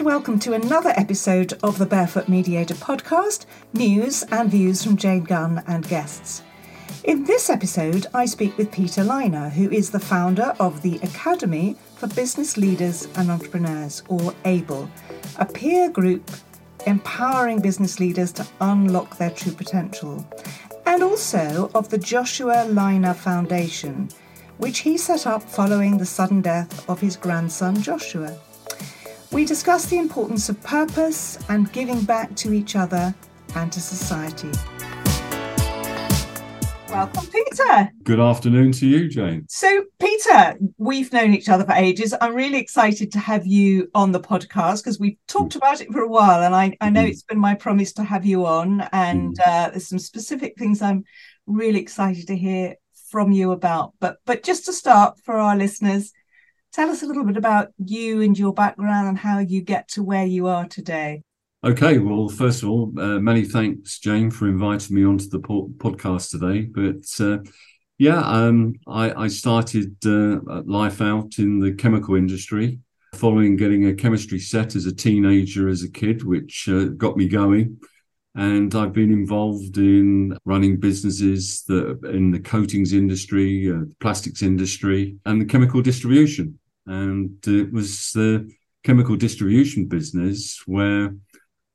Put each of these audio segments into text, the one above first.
and welcome to another episode of the Barefoot Mediator podcast news and views from Jane Gunn and guests. In this episode, I speak with Peter Lynagh, who is the founder of the Academy for Business Leaders and Entrepreneurs, or ABLE, a peer group empowering business leaders to unlock their true potential, and also of the Joshua Lynagh Foundation, which he set up following the sudden death of his grandson Joshua. We discuss the importance of purpose and giving back to each other and to society. Welcome, Peter. Good afternoon to you, Jane. So, Peter, we've known each other for ages. I'm really excited to have you on the podcast because we've talked about it for a while, and I, I know mm-hmm. it's been my promise to have you on. And mm-hmm. uh, there's some specific things I'm really excited to hear from you about. But but just to start for our listeners, tell us a little bit about you and your background and how you get to where you are today. Okay, well, first of all, uh, many thanks, Jane, for inviting me onto the po- podcast today. But uh, yeah, um, I, I, started uh, life out in the chemical industry following getting a chemistry set as a teenager, as a kid, which uh, got me going. And I've been involved in running businesses that in the coatings industry, uh, plastics industry, and the chemical distribution. And it was the chemical distribution business where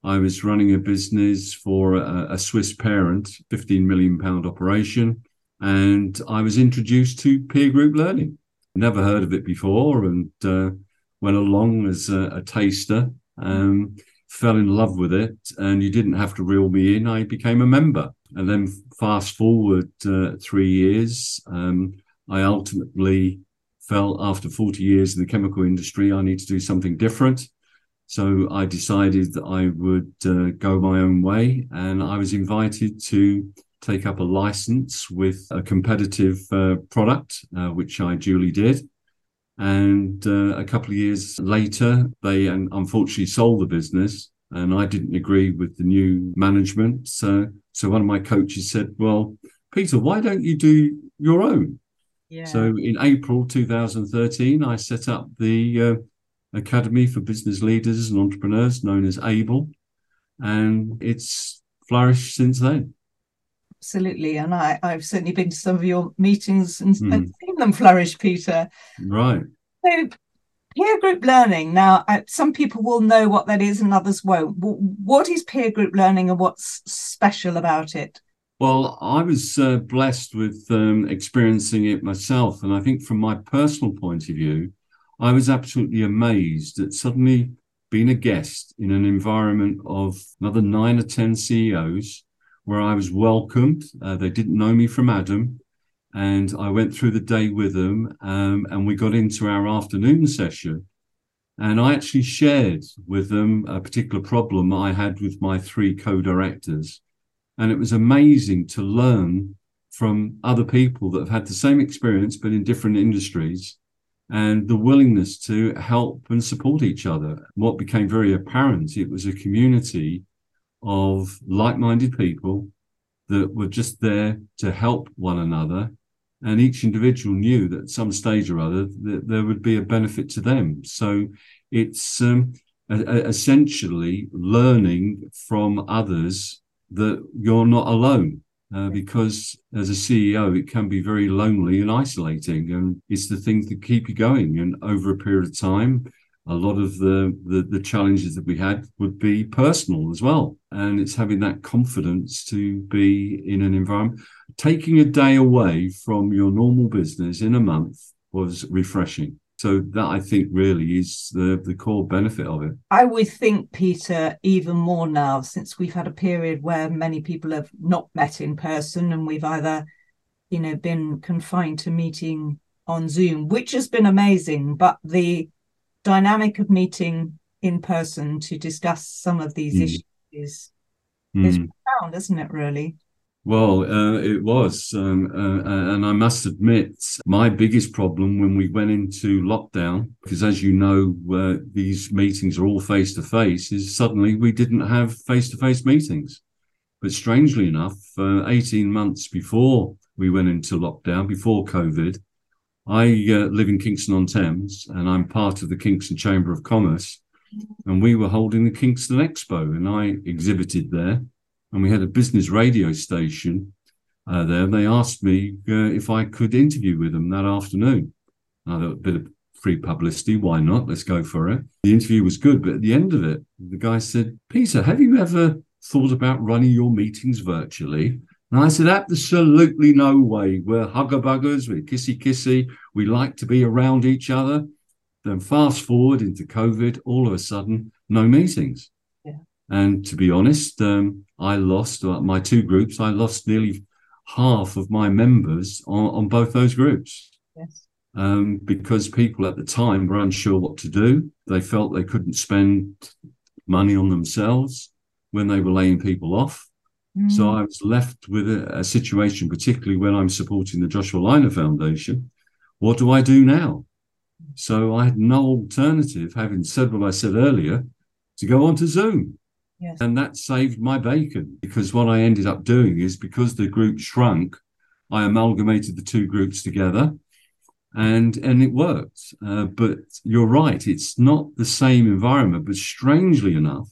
I was running a business for a, a Swiss parent, 15 million pound operation. And I was introduced to peer group learning. Never heard of it before and uh, went along as a, a taster. Um, fell in love with it and you didn't have to reel me in. I became a member. And then fast forward uh, three years, um, I ultimately felt after 40 years in the chemical industry, I need to do something different. So I decided that I would uh, go my own way and I was invited to take up a license with a competitive uh, product, uh, which I duly did. And uh, a couple of years later, they unfortunately sold the business and I didn't agree with the new management. So, so one of my coaches said, well, Peter, why don't you do your own? Yeah. So in April 2013, I set up the uh, Academy for Business Leaders and Entrepreneurs, known as ABLE, and it's flourished since then. Absolutely, and I, I've certainly been to some of your meetings and, mm. and seen them flourish, Peter. Right. So peer group learning now uh, some people will know what that is and others won't what is peer group learning and what's special about it well, I was uh, blessed with um, experiencing it myself. And I think from my personal point of view, I was absolutely amazed at suddenly being a guest in an environment of another nine or 10 CEOs where I was welcomed. Uh, they didn't know me from Adam. And I went through the day with them um, and we got into our afternoon session. And I actually shared with them a particular problem I had with my three co directors and it was amazing to learn from other people that have had the same experience, but in different industries and the willingness to help and support each other. What became very apparent, it was a community of like-minded people that were just there to help one another. And each individual knew that at some stage or other that there would be a benefit to them. So it's um, essentially learning from others that you're not alone. Uh, because as a CEO, it can be very lonely and isolating, and it's the things that keep you going. And over a period of time, a lot of the, the, the challenges that we had would be personal as well, and it's having that confidence to be in an environment. Taking a day away from your normal business in a month was refreshing. So that I think really is the, the core benefit of it. I would think, Peter, even more now, since we've had a period where many people have not met in person and we've either, you know, been confined to meeting on Zoom, which has been amazing, but the dynamic of meeting in person to discuss some of these mm. issues is, mm. is profound, isn't it, really? Well, uh, it was. Um, uh, uh, and I must admit, my biggest problem when we went into lockdown, because as you know, uh, these meetings are all face to face, is suddenly we didn't have face to face meetings. But strangely enough, uh, 18 months before we went into lockdown, before COVID, I uh, live in Kingston on Thames and I'm part of the Kingston Chamber of Commerce. and we were holding the Kingston Expo, and I exhibited there, and we had a business radio station uh, there. They asked me uh, if I could interview with them that afternoon. I thought a bit of free publicity. Why not? Let's go for it. The interview was good, but at the end of it, the guy said, Peter, have you ever thought about running your meetings virtually? And I said, absolutely no way. We're hugger-buggers, we're kissy-kissy, we like to be around each other. Then fast forward into COVID, all of a sudden, no meetings. Yeah. And to be honest, um, I lost uh, my two groups, I lost nearly half of my members on, on both those groups. Yes. Um, because people at the time were unsure what to do. They felt they couldn't spend money on themselves when they were laying people off. Mm. So I was left with a, a, situation, particularly when I'm supporting the Joshua Lynagh Foundation. What do I do now? So I had no alternative, having said what I said earlier, to go on to Zoom. Yes. And that saved my bacon because what I ended up doing is because the group shrunk, I amalgamated the two groups together and and it worked. Uh, but you're right, it's not the same environment. But strangely enough,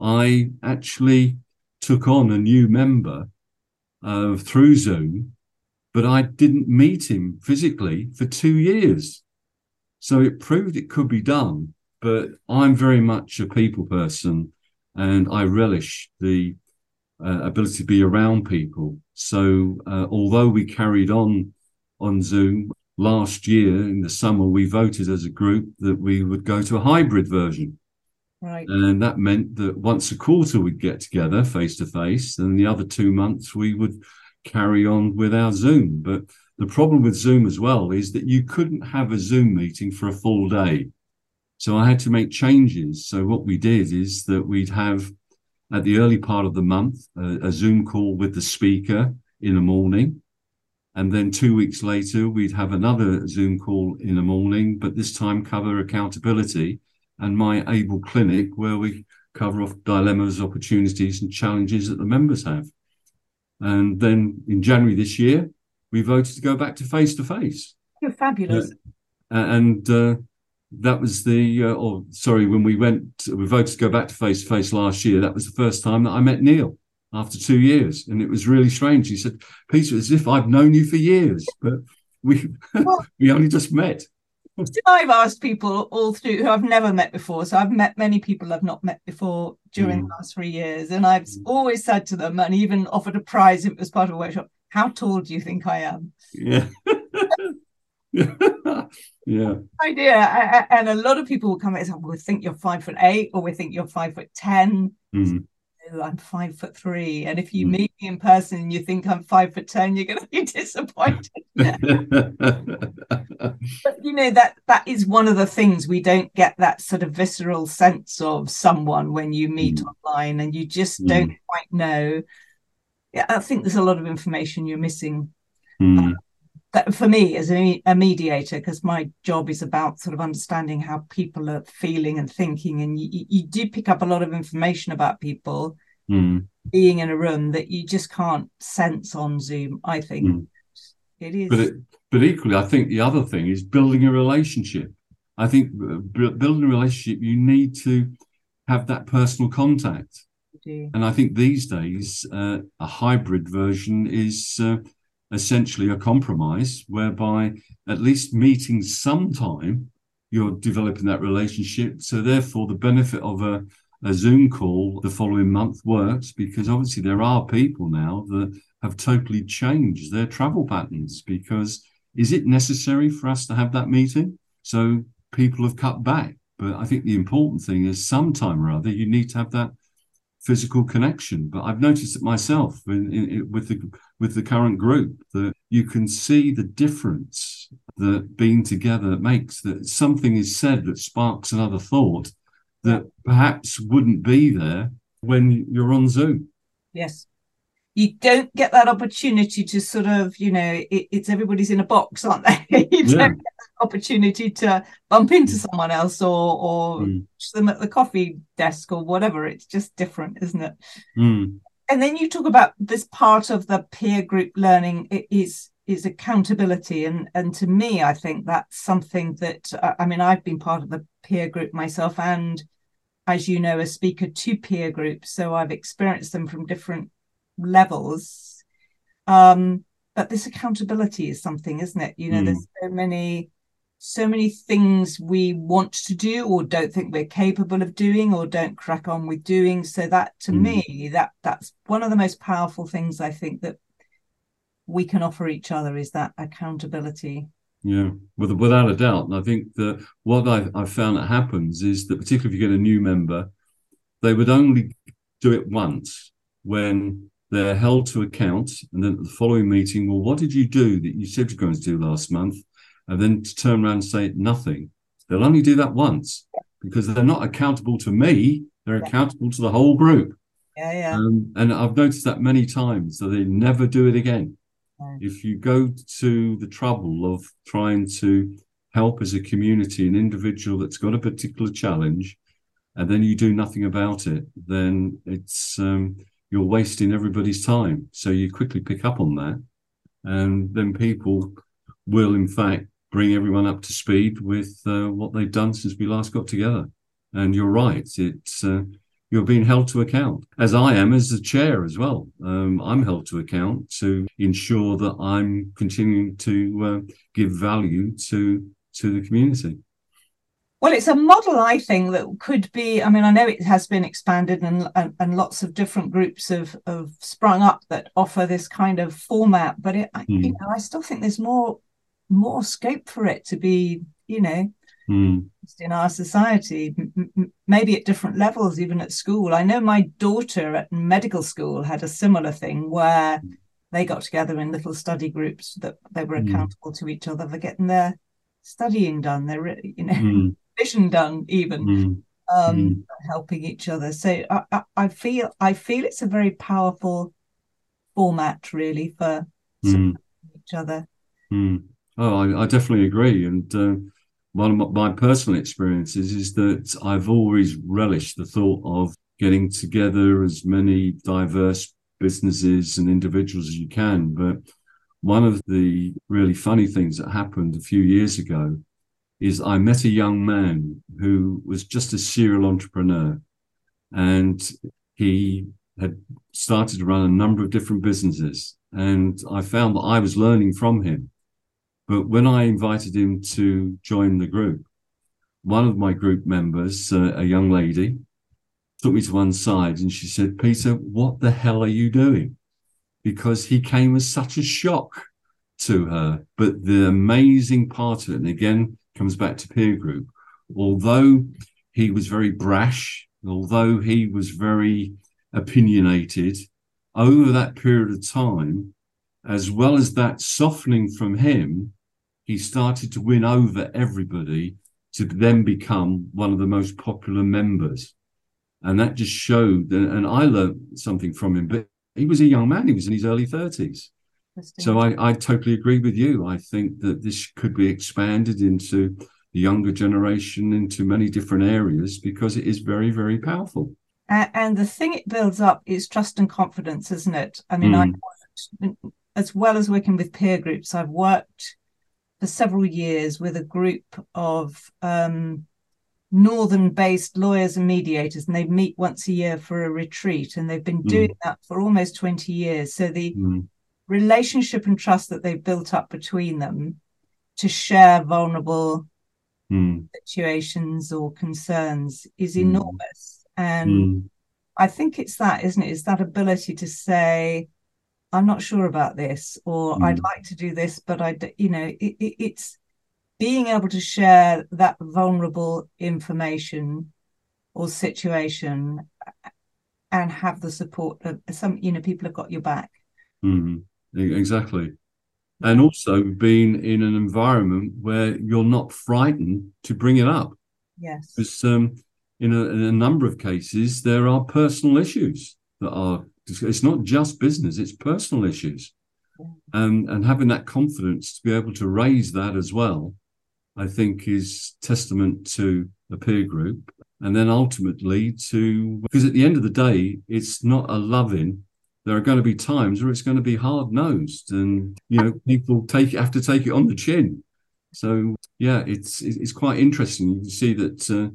I actually took on a new member uh, through Zoom, but I didn't meet him physically for two years. So it proved it could be done. But I'm very much a people person and I relish the uh, ability to be around people. So uh, although we carried on on Zoom last year in the summer, we voted as a group that we would go to a hybrid version. Right. And that meant that once a quarter we'd get together face to face, and the other two months we would carry on with our Zoom. But the problem with Zoom as well is that you couldn't have a Zoom meeting for a full day. So I had to make changes. So what we did is that we'd have at the early part of the month a, a Zoom call with the speaker in the morning. And then two weeks later, we'd have another Zoom call in the morning, but this time cover accountability and my Able Clinic, where we cover off dilemmas, opportunities, and challenges that the members have. And then in January this year, we voted to go back to face to face. You're fabulous. Uh, and uh, that was the, uh, or sorry, when we went, we voted to go back to face to face last year. That was the first time that I met Neil after two years, and it was really strange. He said, "Peter, as if I've known you for years, but we well, we only just met." I've asked people all through who I've never met before. So I've met many people I've not met before during mm. the last three years. And I've mm. always said to them, and even offered a prize if it was part of a workshop, how tall do you think I am? Yeah. yeah. Idea. And a lot of people will come and say, we think you're five foot eight, or we think you're five foot 10. Mm. I'm five foot three. And if you mm. meet me in person and you think I'm five foot ten, you're going to be disappointed. but you know that that is one of the things we don't get that sort of visceral sense of someone when you meet mm. online, and you just mm. don't quite know. Yeah, I think there's a lot of information you're missing. Uh, that for me as a, a mediator because my job is about sort of understanding how people are feeling and thinking and you, you do pick up a lot of information about people mm. being in a room that you just can't sense on zoom i think mm. it is but, it, but equally i think the other thing is building a relationship i think uh, building a relationship you need to have that personal contact and i think these days uh, a hybrid version is uh, essentially a compromise whereby at least meeting sometime you're developing that relationship. So therefore, the benefit of a, a Zoom call the following month works because obviously there are people now that have totally changed their travel patterns because is it necessary for us to have that meeting? So people have cut back. But I think the important thing is sometime or other you need to have that physical connection. But I've noticed it myself in, in, with the with the current group that you can see the difference that being together makes. That something is said that sparks another thought that perhaps wouldn't be there when you're on Zoom. Yes. You don't get that opportunity to sort of, you know, it, it's everybody's in a box, aren't they? you yeah. don't get that opportunity to bump into mm. someone else or or mm. them at the coffee desk or whatever. It's just different, isn't it? Mm. And then you talk about this part of the peer group learning is is accountability and and to me i think that's something that uh, i mean i've been part of the peer group myself and as you know, a speaker to peer groups, so I've experienced them from different levels. Um, but this accountability is something, isn't it? You know, mm. there's so many so many things we want to do or don't think we're capable of doing or don't crack on with doing so that to mm. me that that's one of the most powerful things i think that we can offer each other is that accountability yeah with, without a doubt and i think that what I, i found that happens is that particularly if you get a new member they would only do it once when they're held to account and then at the following meeting well what did you do that you said you're going to do last month and then to turn around and say nothing. They'll only do that once because they're not accountable to me, they're yeah. accountable to the whole group. Yeah, yeah. Um, and I've noticed that many times, so they never do it again. Right. If you go to the trouble of trying to help as a community an individual that's got a particular challenge, and then you do nothing about it, then it's um, you're wasting everybody's time. So you quickly pick up on that, and then people will, in fact, bring everyone up to speed with uh, what they've done since we last got together. And you're right, it's uh, you're being held to account, as I am as the chair as well. Um, I'm held to account to ensure that I'm continuing to uh, give value to to the community. Well, it's a model, I think, that could be. I mean, I know it has been expanded, and and, and lots of different groups have, have sprung up that offer this kind of format. But it, mm. I, you hmm. know, I still think there's more more scope for it to be, you know, mm. in our society, m- maybe at different levels, even at school. I know my daughter at medical school had a similar thing where they got together in little study groups that they were hmm. accountable mm. to each other for getting their studying done, their, you know, mm. Vision done, even. Hmm. Um, hmm. helping each other. So I, I, I, feel I feel it's a very powerful format, really, for each other. Mm. Oh, I, I definitely agree. And uh, one of my, my personal experiences is that I've always relished the thought of getting together as many diverse businesses and individuals as you can. But one of the really funny things that happened a few years ago is I met a young man who was just a serial entrepreneur and he had started to run a number of different businesses. And I found that I was learning from him. But when I invited him to join the group, one of my group members, uh, a young lady, took me to one side and she said, Peter, what the hell are you doing? Because he came as such a shock to her. But the amazing part of it, and again, comes back to peer group, although he was very brash, although he was very opinionated, over that period of time, as well as that softening from him, he started to win over everybody to then become one of the most popular members. And that just showed, and I learned something from him, but he was a young man, he was in his early 30s. So I, I totally agree with you. I think that this could be expanded into the younger generation, into many different areas, because it is very, very powerful. And the thing it builds up is trust and confidence, isn't it? I mean, mm. I as well as working with peer groups, I've worked for several years with a group of um, northern based lawyers and mediators, and they meet once a year for a retreat. And they've been doing mm. that for almost 20 years. So the mm. Relationship and trust that they've built up between them to share vulnerable mm. situations or concerns is hmm. enormous. And hmm. I think it's that, isn't it? It's that ability to say, I'm not sure about this, or mm. I'd like to do this, but I, you know, it, it, it's being able to share that vulnerable information or situation and have the support of some, you know, people have got your back. Mm. Exactly. And also being in an environment where you're not frightened to bring it up. Yes. Because um, in, a, in a number of cases, there are personal issues that are it's not just business; it's personal issues, and and having that confidence to be able to raise that as well, I think is testament to a peer group, and then ultimately to because at the end of the day, it's not a loving. There are going to be times where it's going to be hard nosed, and you know people take have to take it on the chin. So yeah, it's it's quite interesting. You can see that uh,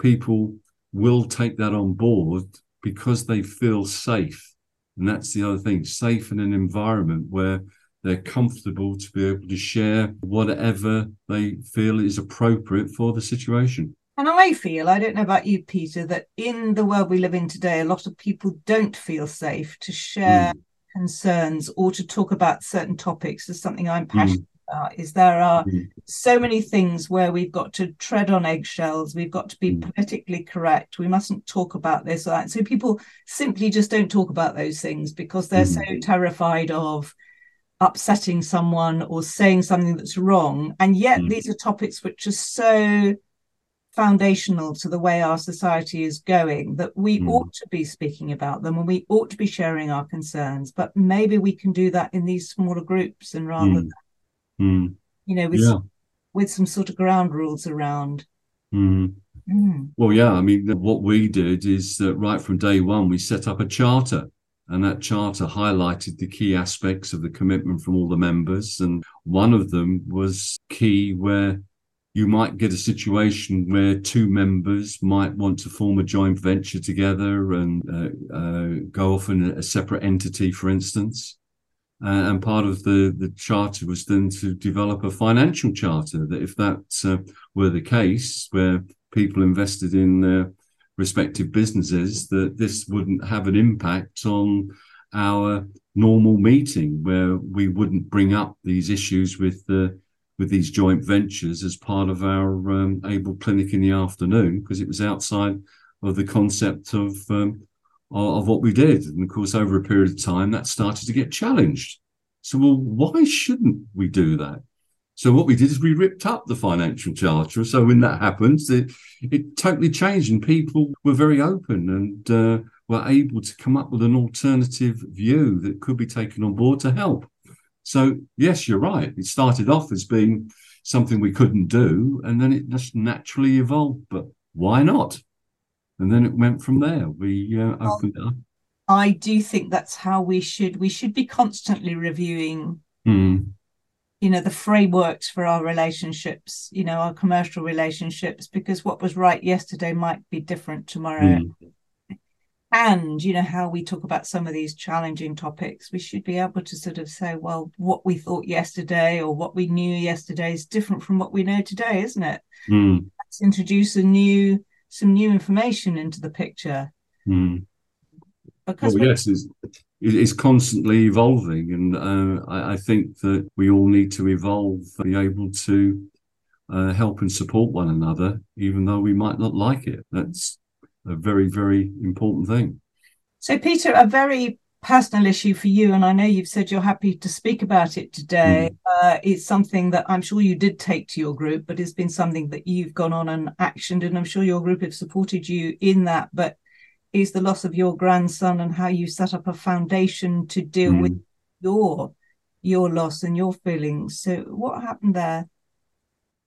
people will take that on board because they feel safe. And that's the other thing safe in an environment where they're comfortable to be able to share whatever they feel is appropriate for the situation. And I feel, I don't know about you, Peter, that in the world we live in today, a lot of people don't feel safe to share mm. concerns or to talk about certain topics. As something I'm hmm. passionate mm. about. Is there are mm. so many things where we've got to tread on eggshells. We've got to be hmm. politically correct. We mustn't talk about this or that. So people simply just don't talk about those things because they're so hmm. terrified of upsetting someone or saying something that's wrong. And yet these are topics which are so foundational to the way our society is going that we mm. ought to be speaking about them and we ought to be sharing our concerns but maybe we can do that in these smaller groups and rather mm. than mm. you know with yeah. with some sort of ground rules around hmm. Hmm. well yeah i mean what we did is that right from day one we set up a charter and that charter highlighted the key aspects of the commitment from all the members and one of them was key where you might get a situation where two members might want to form a joint venture together and uh, uh, go off in a separate entity, for instance. Uh, and part of the, the charter was then to develop a financial charter that if that uh, were the case, where people invested in their respective businesses, that this wouldn't have an impact on our normal meeting, where we wouldn't bring up these issues with the with these joint ventures as part of our um, able clinic in the afternoon because it was outside of the concept of um, of what we did. And of course over a period of time that started to get challenged. So well why shouldn't we do that? So what we did is we ripped up the financial charter. So when that happens it it totally changed and people were very open and uh, were able to come up with an alternative view that could be taken on board to help so, yes, you're right. It started off as being something we couldn't do, and then it just naturally evolved. But why not? And then it went from there. We uh, opened well, up. I do think that's how we should. We should be constantly reviewing. Mm. You know the frameworks for our relationships, you know our commercial relationships, because what was right yesterday might be different tomorrow. Mm and you know how we talk about some of these challenging topics we should be able to sort of say well what we thought yesterday or what we knew yesterday is different from what we know today isn't it mm. let's introduce a new some new information into the picture mm. because well, yes it's, it's constantly evolving and uh, I, I, think that we all need to evolve be able to uh, help and support one another even though we might not like it that's a very, very important thing. So, Peter, a very personal issue for you, and I know you've said you're happy to speak about it today. Mm. Uh, it's something that I'm sure you did take to your group, but it's been something that you've gone on and actioned, and I'm sure your group have supported you in that. But is the loss of your grandson and how you set up a foundation to deal mm. with your your loss and your feelings. So, what happened there?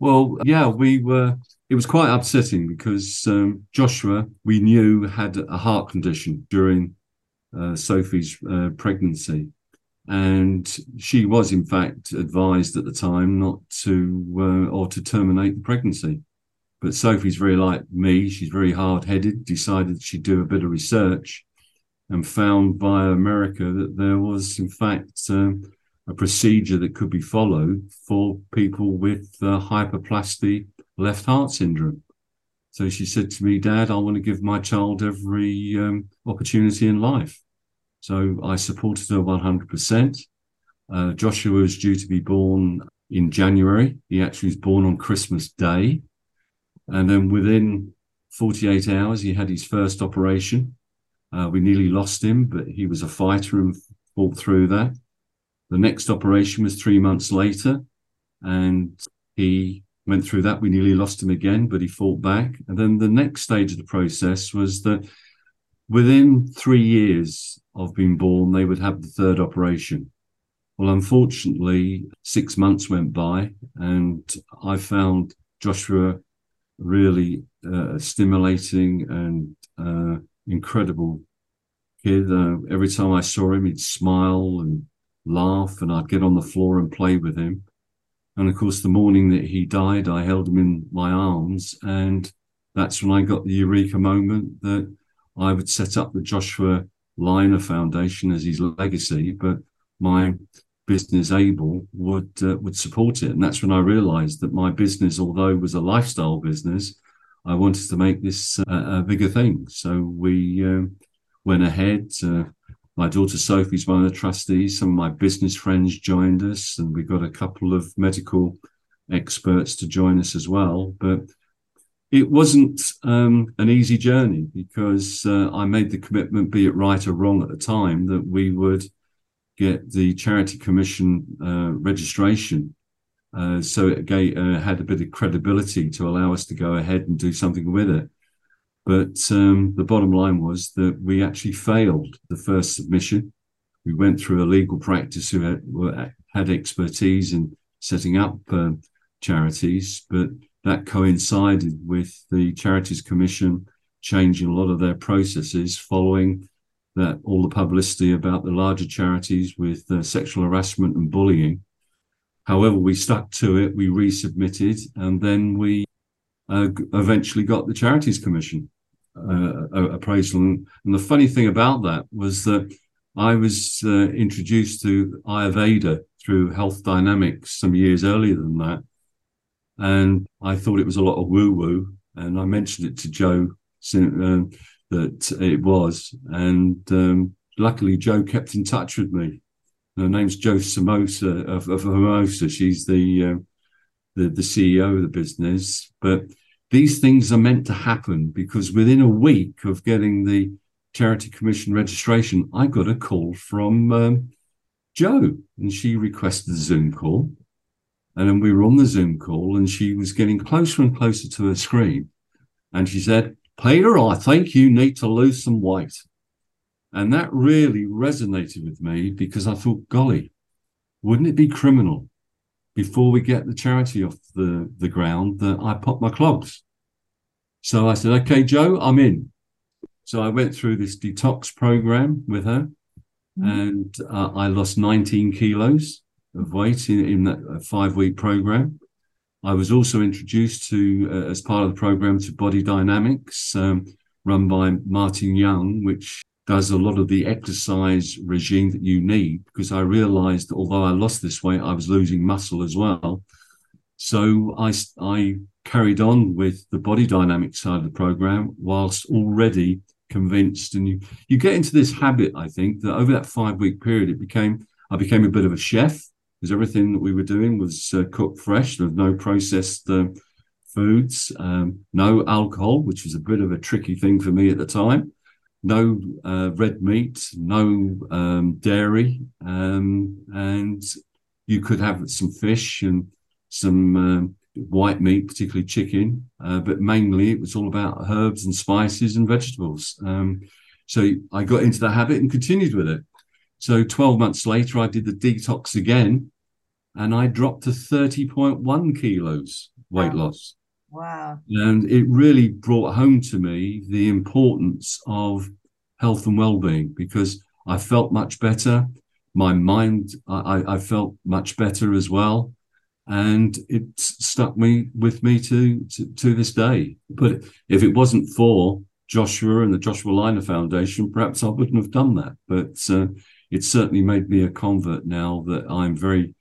Well, yeah, we were. It was quite upsetting because um, Joshua, we knew, had a heart condition during uh, Sophie's uh, pregnancy, and she was, in fact, advised at the time not to uh, or to terminate the pregnancy. But Sophie's very like me; she's very hard-headed. Decided she'd do a bit of research, and found via America that there was, in fact. Um, a procedure that could be followed for people with uh, hypoplastic left heart syndrome. So she said to me, Dad, I want to give my child every um, opportunity in life. So I supported her 100%. Uh, Joshua was due to be born in January. He actually was born on Christmas Day. And then within 48 hours, he had his first operation. Uh, we nearly lost him, but he was a fighter and fought through that. The next operation was three months later, and he went through that. We nearly lost him again, but he fought back. And then the next stage of the process was that within three years of being born, they would have the third operation. Well, unfortunately, six months went by, and I found Joshua really uh, stimulating and uh, incredible kid. Uh, every time I saw him, he'd smile and laugh, and I'd get on the floor and play with him. And of course, the morning that he died, I held him in my arms, and that's when I got the eureka moment that I would set up the Joshua Lynagh Foundation as his legacy, but my business able would uh, would support it, and that's when I realised that my business, although it was a lifestyle business, I wanted to make this uh, a bigger thing. So we um, went ahead. My daughter Sophie's one of the trustees. Some of my business friends joined us, and we got a couple of medical experts to join us as well. But it wasn't um, an easy journey because uh, I made the commitment, be it right or wrong at the time, that we would get the Charity Commission uh, registration. Uh, so it gave, uh, had a bit of credibility to allow us to go ahead and do something with it. But um, the bottom line was that we actually failed the first submission. We went through a legal practice who had, had expertise in setting up uh, charities, but that coincided with the Charities Commission changing a lot of their processes following that all the publicity about the larger charities with uh, sexual harassment and bullying. However, we stuck to it, we resubmitted, and then we uh, eventually got the Charities Commission uh, appraisal. And, and, the funny thing about that was that I was uh, introduced to Ayurveda through Health Dynamics some years earlier than that. And I thought it was a lot of woo woo. And I mentioned it to Joe um, that it was. And um, luckily, Joe kept in touch with me. Her name's Joe Samosa of, of Hermosa. She's the, uh, the the CEO of the business. But these things are meant to happen because within a week of getting the Charity Commission registration, I got a call from um, Joe, and she requested a Zoom call. And then we were on the Zoom call, and she was getting closer and closer to her screen. And she said, Peter, I think you need to lose some weight. And that really resonated with me because I thought, golly, wouldn't it be criminal before we get the charity off the, the ground that I pop my clogs? So I said, okay, Joe, I'm in. So I went through this detox program with her mm-hmm. and uh, I lost 19 kilos of weight in, in that five week program. I was also introduced to, uh, as part of the program, to Body Dynamics, um, run by Martin Young, which does a lot of the exercise regime that you need. Because I realized that although I lost this weight, I was losing muscle as well. So I, I carried on with the body dynamic side of the program whilst already convinced. And you, you get into this habit, I think, that over that five week period, it became, I became a bit of a chef because everything that we were doing was uh, cooked fresh. There was no processed uh, foods, um, no alcohol, which was a bit of a tricky thing for me at the time. No uh, red meat, no um, dairy, um, and you could have some fish and some um, white meat, particularly chicken, uh, but mainly it was all about herbs and spices and vegetables. Um, so I got into the habit and continued with it. So 12 months later, I did the detox again and I dropped to 30.1 kilos weight wow. loss. Wow. And it really brought home to me the importance of health and well being because I felt much better. My mind, I, I felt much better as well. And it stuck me with me to, to, to this day. But if it wasn't for Joshua and the Joshua Lynagh Foundation, perhaps I wouldn't have done that. But uh, it certainly made me a convert now that I'm very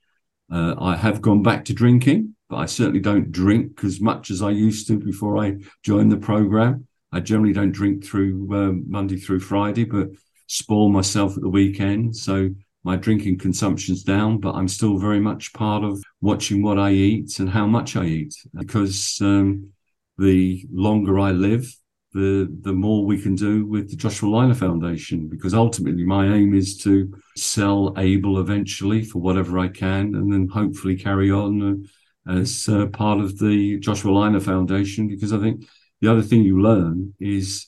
uh, I have gone back to drinking, I certainly don't drink as much as I used to before I joined the program. I generally don't drink through um, Monday through Friday, but spoil myself at the weekend. So my drinking consumption's down, but I'm still very much part of watching what I eat and how much I eat because um, the longer I live, the the more we can do with the Joshua Lynagh Foundation because ultimately my aim is to sell Able eventually for whatever I can and then hopefully carry on uh, as uh, part of the Joshua Lynagh Foundation because I think the other thing you learn is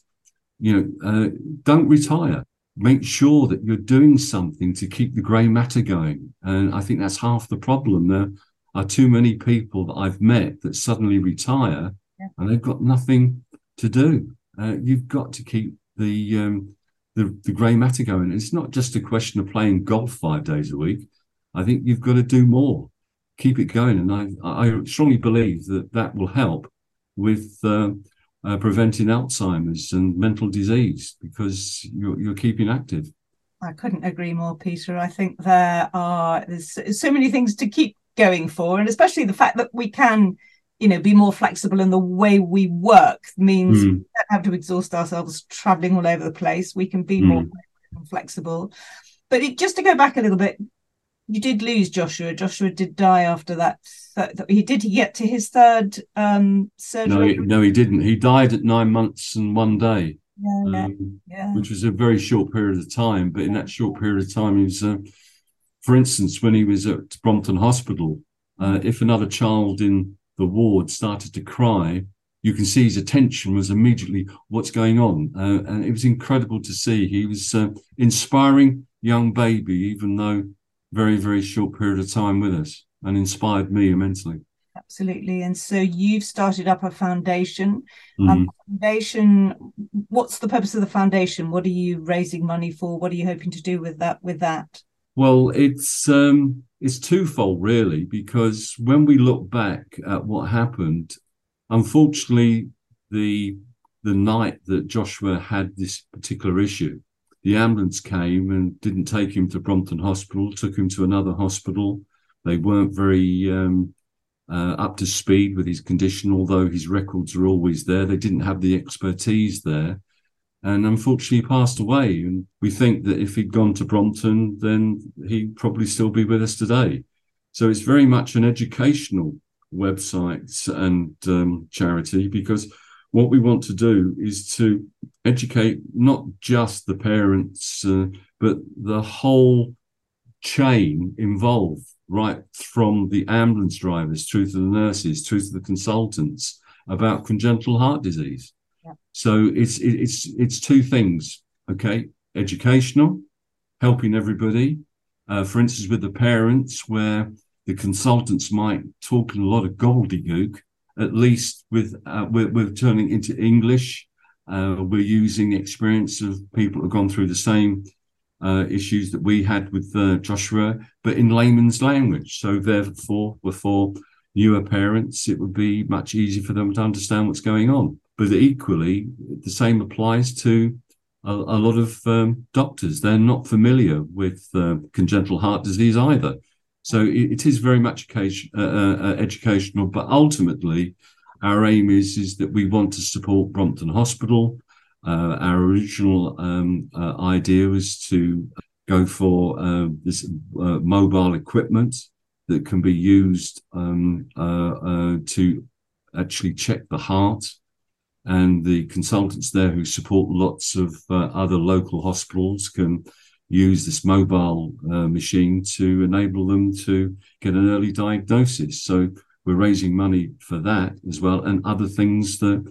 you know uh, don't retire make sure that you're doing something to keep the grey matter going and I think that's half the problem there are too many people that I've met that suddenly retire yeah. and they've got nothing to do. Uh, you've got to keep the um, the, the grey matter going. And it's not just a question of playing golf five days a week. I think you've got to do more, keep it going, and I I strongly believe that that will help with uh, uh, preventing Alzheimer's and mental disease because you're, you're keeping active. I couldn't agree more, Peter. I think there are there's so many things to keep going for, and especially the fact that we can, you know, be more flexible in the way we work means mm. we don't have to exhaust ourselves traveling all over the place. We can be mm. more flexible. But it, just to go back a little bit, you did lose Joshua. Joshua did die after that. He did he get to his third um, surgery? No, he, no, he didn't. He died at nine months and one day, yeah, um, yeah. which was a very short period of time. But in that short period of time, he was, uh, for instance, when he was at Brompton Hospital, uh, if another child in the ward started to cry, you can see his attention was immediately what's going on, uh, and it was incredible to see. He was uh, inspiring young baby, even though very, very short period of time with us and inspired me immensely. Absolutely. And so you've started up a foundation. Mm. Um, foundation, what's the purpose of the foundation? What are you raising money for? What are you hoping to do with that with that? Well, it's um it's twofold really, because when we look back at what happened, unfortunately the the night that Joshua had this particular issue, the ambulance came and didn't take him to Brompton Hospital, took him to another hospital. They weren't very um, uh, up to speed with his condition, although his records are always there. They didn't have the expertise there. And unfortunately, he passed away. And we think that if he'd gone to Brompton, then he'd probably still be with us today. So it's very much an educational website and um, charity because what we want to do is to educate not just the parents, uh, but the whole chain involved, right from the ambulance drivers through to the nurses, through to the consultants about congenital heart disease. Yeah. So it's it's it's two things, okay? Educational, helping everybody. Uh, for instance, with the parents, where the consultants might talk in a lot of gobbledygook, at least with uh, we're, we're, turning into English. Uh, we're using the experience of people who've gone through the same uh, issues that we had with uh, Joshua, but in layman's language. So therefore, for newer parents, it would be much easier for them to understand what's going on. But equally, the same applies to a, a lot of um, doctors. They're not familiar with uh, congenital heart disease either. So it, it is very much occasion, uh, uh, uh, educational, but ultimately, our aim is is that we want to support Brompton Hospital. Uh, our original um, uh, idea was to go for uh, this mobile equipment that can be used um, to actually check the heart. And the consultants there who support lots of other local hospitals can use this mobile uh, machine to enable them to get an early diagnosis. So we're raising money for that as well, and other things that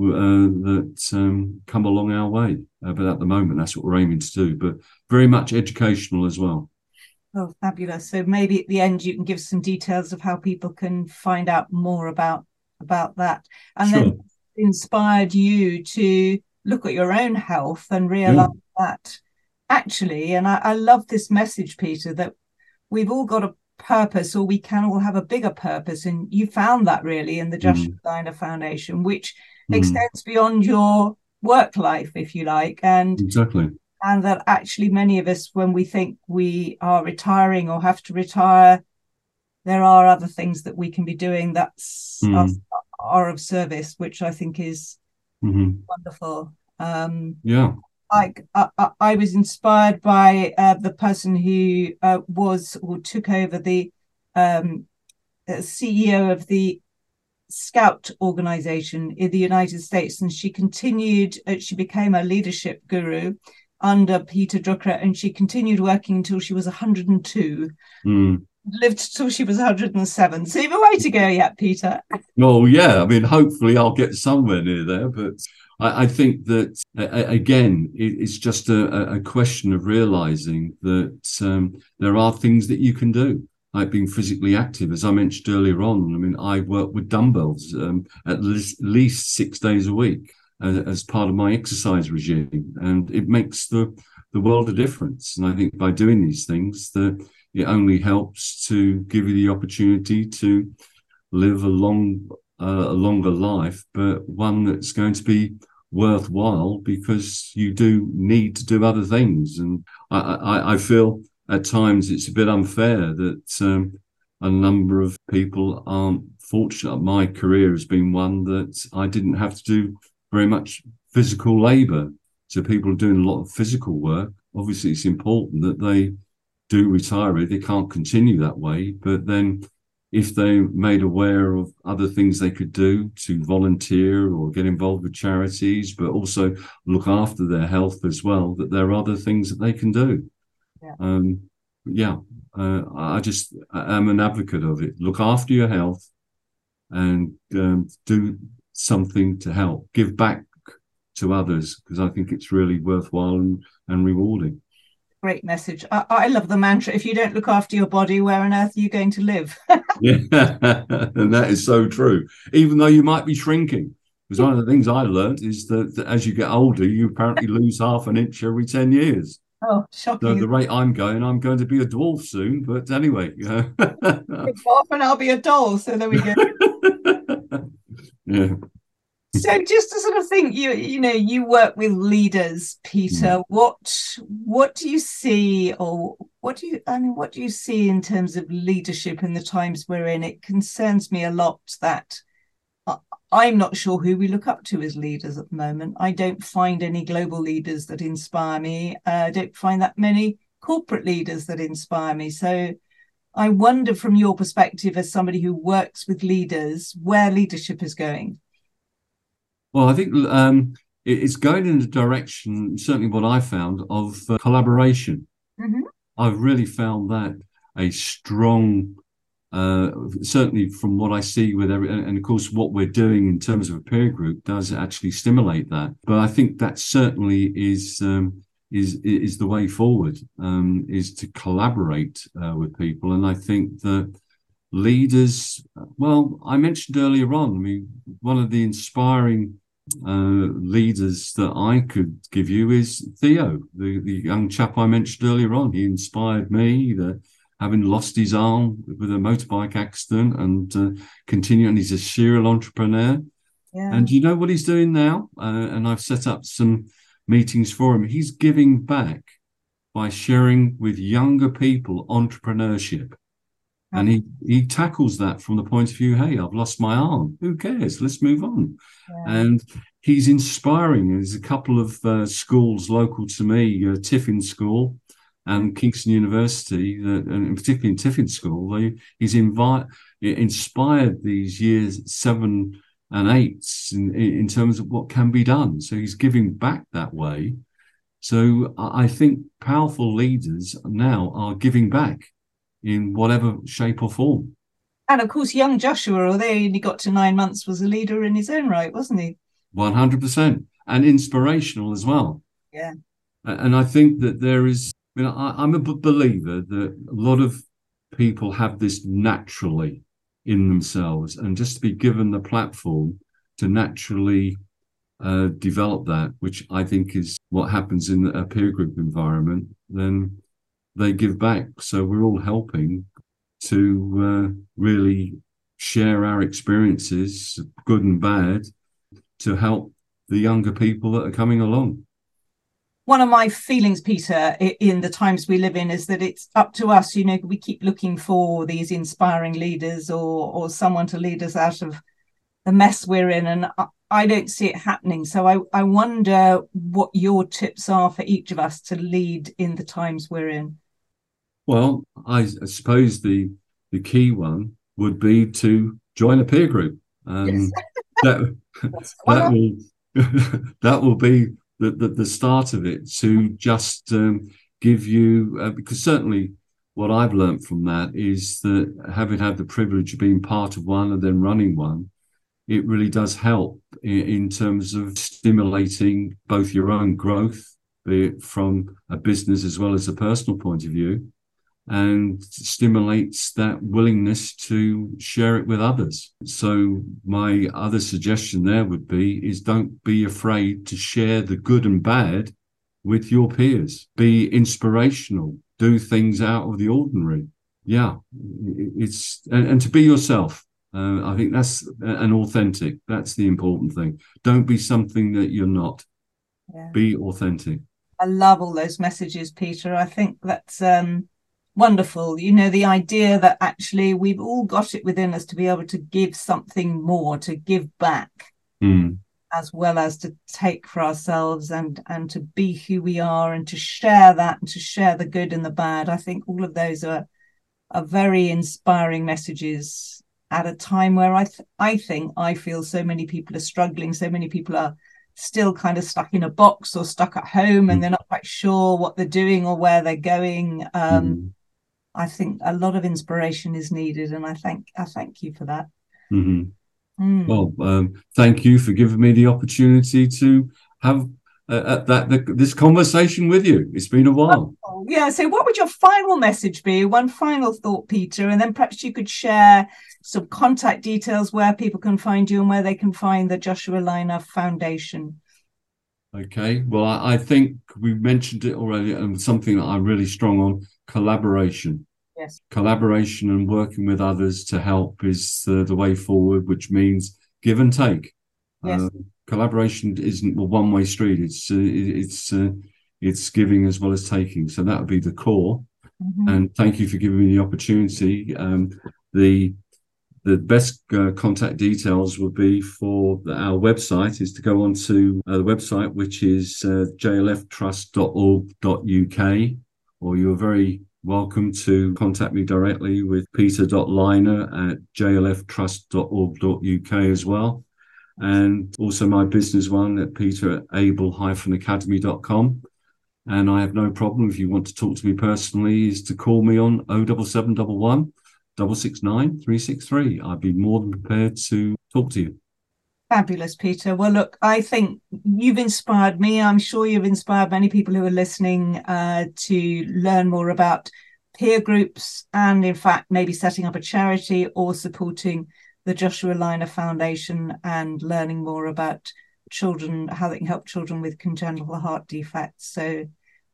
uh, that um, come along our way. Uh, but at the moment, that's what we're aiming to do. But very much educational as well. Oh, fabulous! So maybe at the end you can give some details of how people can find out more about about that, and sure. then inspired you to look at your own health and realize yeah. that actually, and I, I love this message, Peter, that we've all got a purpose or we can all have a bigger purpose. And you found that really in the Joshua mm. Foundation, which mm. extends beyond your work life, if you like. And exactly. And that actually many of us, when we think we are retiring or have to retire, there are other things that we can be doing that's mm. are, are, of service, which I think is mm-hmm. wonderful. Um, yeah like uh, I was inspired by uh, the person who uh, was or took over the um, uh, CEO of the Scout organization in the United States, and she continued. Uh, she became a leadership guru under Peter Drucker, and she continued working until she was 102. Mm. Lived till she was 107. So you've a way to go yet, Peter. Well, yeah. I mean, hopefully, I'll get somewhere near there, but I, I think that again, it's just a, a, question of realizing that um, there are things that you can do, like being physically active. As I mentioned earlier on, I mean, I work with dumbbells um, at least six days a week as, as part of my exercise regime, and it makes the the world a difference. And I think by doing these things, that it only helps to give you the opportunity to live a long a longer life, but one that's going to be worthwhile because you do need to do other things. And I, I, I feel at times it's a bit unfair that um, a number of people aren't fortunate. My career has been one that I didn't have to do very much physical labor. So people doing a lot of physical work. Obviously, it's important that they do retire. They can't continue that way, but then if they made aware of other things they could do to volunteer or get involved with charities, but also look after their health as well, that there are other things that they can do. Yeah. Um, yeah, uh, I just am an advocate of it. Look after your health and um, do something to help, give back to others, because I think it's really worthwhile and, and rewarding great message. I, I, love the mantra if you don't look after your body, where on earth are you going to live? yeah, and that is so true. Even though you might be shrinking. Because one of the things I learned is that, that, as you get older, you apparently lose half an inch every 10 years. Oh, shocking. So the rate I'm going, I'm going to be a dwarf soon. But anyway. Yeah. dwarf and I'll be a doll. So there we go. yeah so just to sort of think you you know you work with leaders peter mm. what what do you see or what do you i mean what do you see in terms of leadership in the times we're in? It concerns me a lot that i'm not sure who we look up to as leaders at the moment. I don't find any global leaders that inspire me. Uh, i don't find that many corporate leaders that inspire me. So i wonder from your perspective as somebody who works with leaders where leadership is going. Well, I think um, it's going in the direction, certainly what I found, of uh, collaboration. I've really found that a strong, uh, certainly from what I see with every, and of course, what we're doing in terms of a peer group does actually stimulate that. But I think that certainly is. Um, is is the way forward um, is to collaborate uh, with people and i think that leaders well i mentioned earlier on i mean one of the inspiring uh, leaders that I could give you is Theo, the, the young chap I mentioned earlier on. He inspired me, the, having lost his arm with a motorbike accident and uh, continuing. He's a serial entrepreneur. Yeah. And you know what he's doing now? Uh, and I've set up some meetings for him. He's giving back by sharing with younger people entrepreneurship. And he, he tackles that from the point of view, hey, I've lost my arm. Who cares? Let's move on. Yeah. And he's inspiring. There's a couple of uh, schools local to me, uh, Tiffin School and Kingston University, that, and particularly in Tiffin School, they, he's invite, inspired these years seven and eights in, in terms of what can be done. So he's giving back that way. So I think powerful leaders now are giving back in whatever shape or form. And of course, young Joshua, although he only got to nine months, was a leader in his own right, wasn't he? 100%. And inspirational as well. Yeah. And I think that there is, you know, I, I'm a believer that a lot of people have this naturally in themselves. And just to be given the platform to naturally uh, develop that, which I think is what happens in a peer group environment, then they give back. So we're all helping to uh, really share our experiences, good and bad, to help the younger people that are coming along. One of my feelings, Peter, in the times we live in, is that it's up to us. You know, we keep looking for these inspiring leaders or or someone to lead us out of the mess we're in, and I don't see it happening. So I, I wonder what your tips are for each of us to lead in the times we're in. Well, I, suppose the the key one would be to join a peer group. Um, yes. that that will that will be the, the, the start of it to just um, give you uh, because certainly what I've learned from that is that having had the privilege of being part of one and then running one, it really does help in, in terms of stimulating both your own growth, be it from a business as well as a personal point of view, and stimulates that willingness to share it with others. So my other suggestion there would be is don't be afraid to share the good and bad with your peers. Be inspirational. Do things out of the ordinary. Yeah, it's and, and to be yourself. Uh, I think that's an authentic. That's the important thing. Don't be something that you're not. Yeah. Be authentic. I love all those messages, Peter. I think that's um, wonderful. You know, the idea that actually we've all got it within us to be able to give something more, to give back, mm. as well as to take for ourselves and and to be who we are and to share that and to share the good and the bad. I think all of those are are very inspiring messages at a time where I th- I think I feel so many people are struggling, so many people are still kind of stuck in a box or stuck at home and mm. they're not quite sure what they're doing or where they're going. Um, mm. I think a lot of inspiration is needed, and I thank I thank you for that. Mm-hmm. Mm. Well, um, thank you for giving me the opportunity to have uh, uh that the, this conversation with you. It's been a while. Oh, yeah. So, what would your final message be? One final thought, Peter, and then perhaps you could share some contact details where people can find you and where they can find the Joshua Lynagh Foundation. Okay. Well, I, I think we mentioned it already, and something that I'm really strong on collaboration. Yes. Collaboration and working with others to help is uh, the way forward, which means give and take. Yes. Uh, collaboration isn't a one way street. It's uh, it's uh, it's giving as well as taking. So that would be the core. Mm-hmm. And thank you for giving me the opportunity. Um, the the best uh, contact details would be for the, our website is to go on to uh, the website which is uh, jlftrust.org.uk or you're very welcome to contact me directly with peter.lynagh at jlftrust.org.uk as well and also my business one at peter at able-academy.com and I have no problem if you want to talk to me personally is to call me on 07711 double six nine three six three. I'd be more than prepared to talk to you. Fabulous, Peter. Well, look, I think you've inspired me. I'm sure you've inspired many people who are listening uh, to learn more about peer groups and, in fact, maybe setting up a charity or supporting the Joshua Lynagh Foundation and learning more about children, how they can help children with congenital heart defects. So,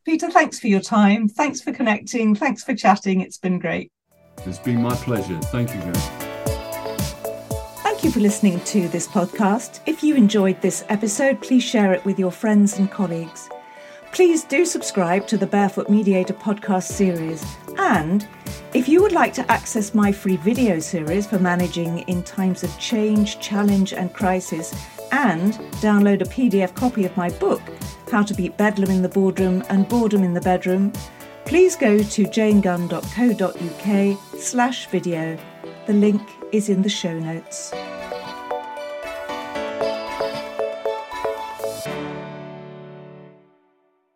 Peter, thanks for your time. Thanks for connecting. Thanks for chatting. It's been great. It's been my pleasure. Thank you, guys. Thank you for listening to this podcast. If you enjoyed this episode, please share it with your friends and colleagues. Please do subscribe to the Barefoot Mediator podcast series. And if you would like to access my free video series for managing in times of change, challenge, and crisis, and download a PDF copy of my book, How to Beat Bedlam in the Boardroom and Boredom in the Bedroom, please go to janegunn.co.uk slash video. The link is in the show notes.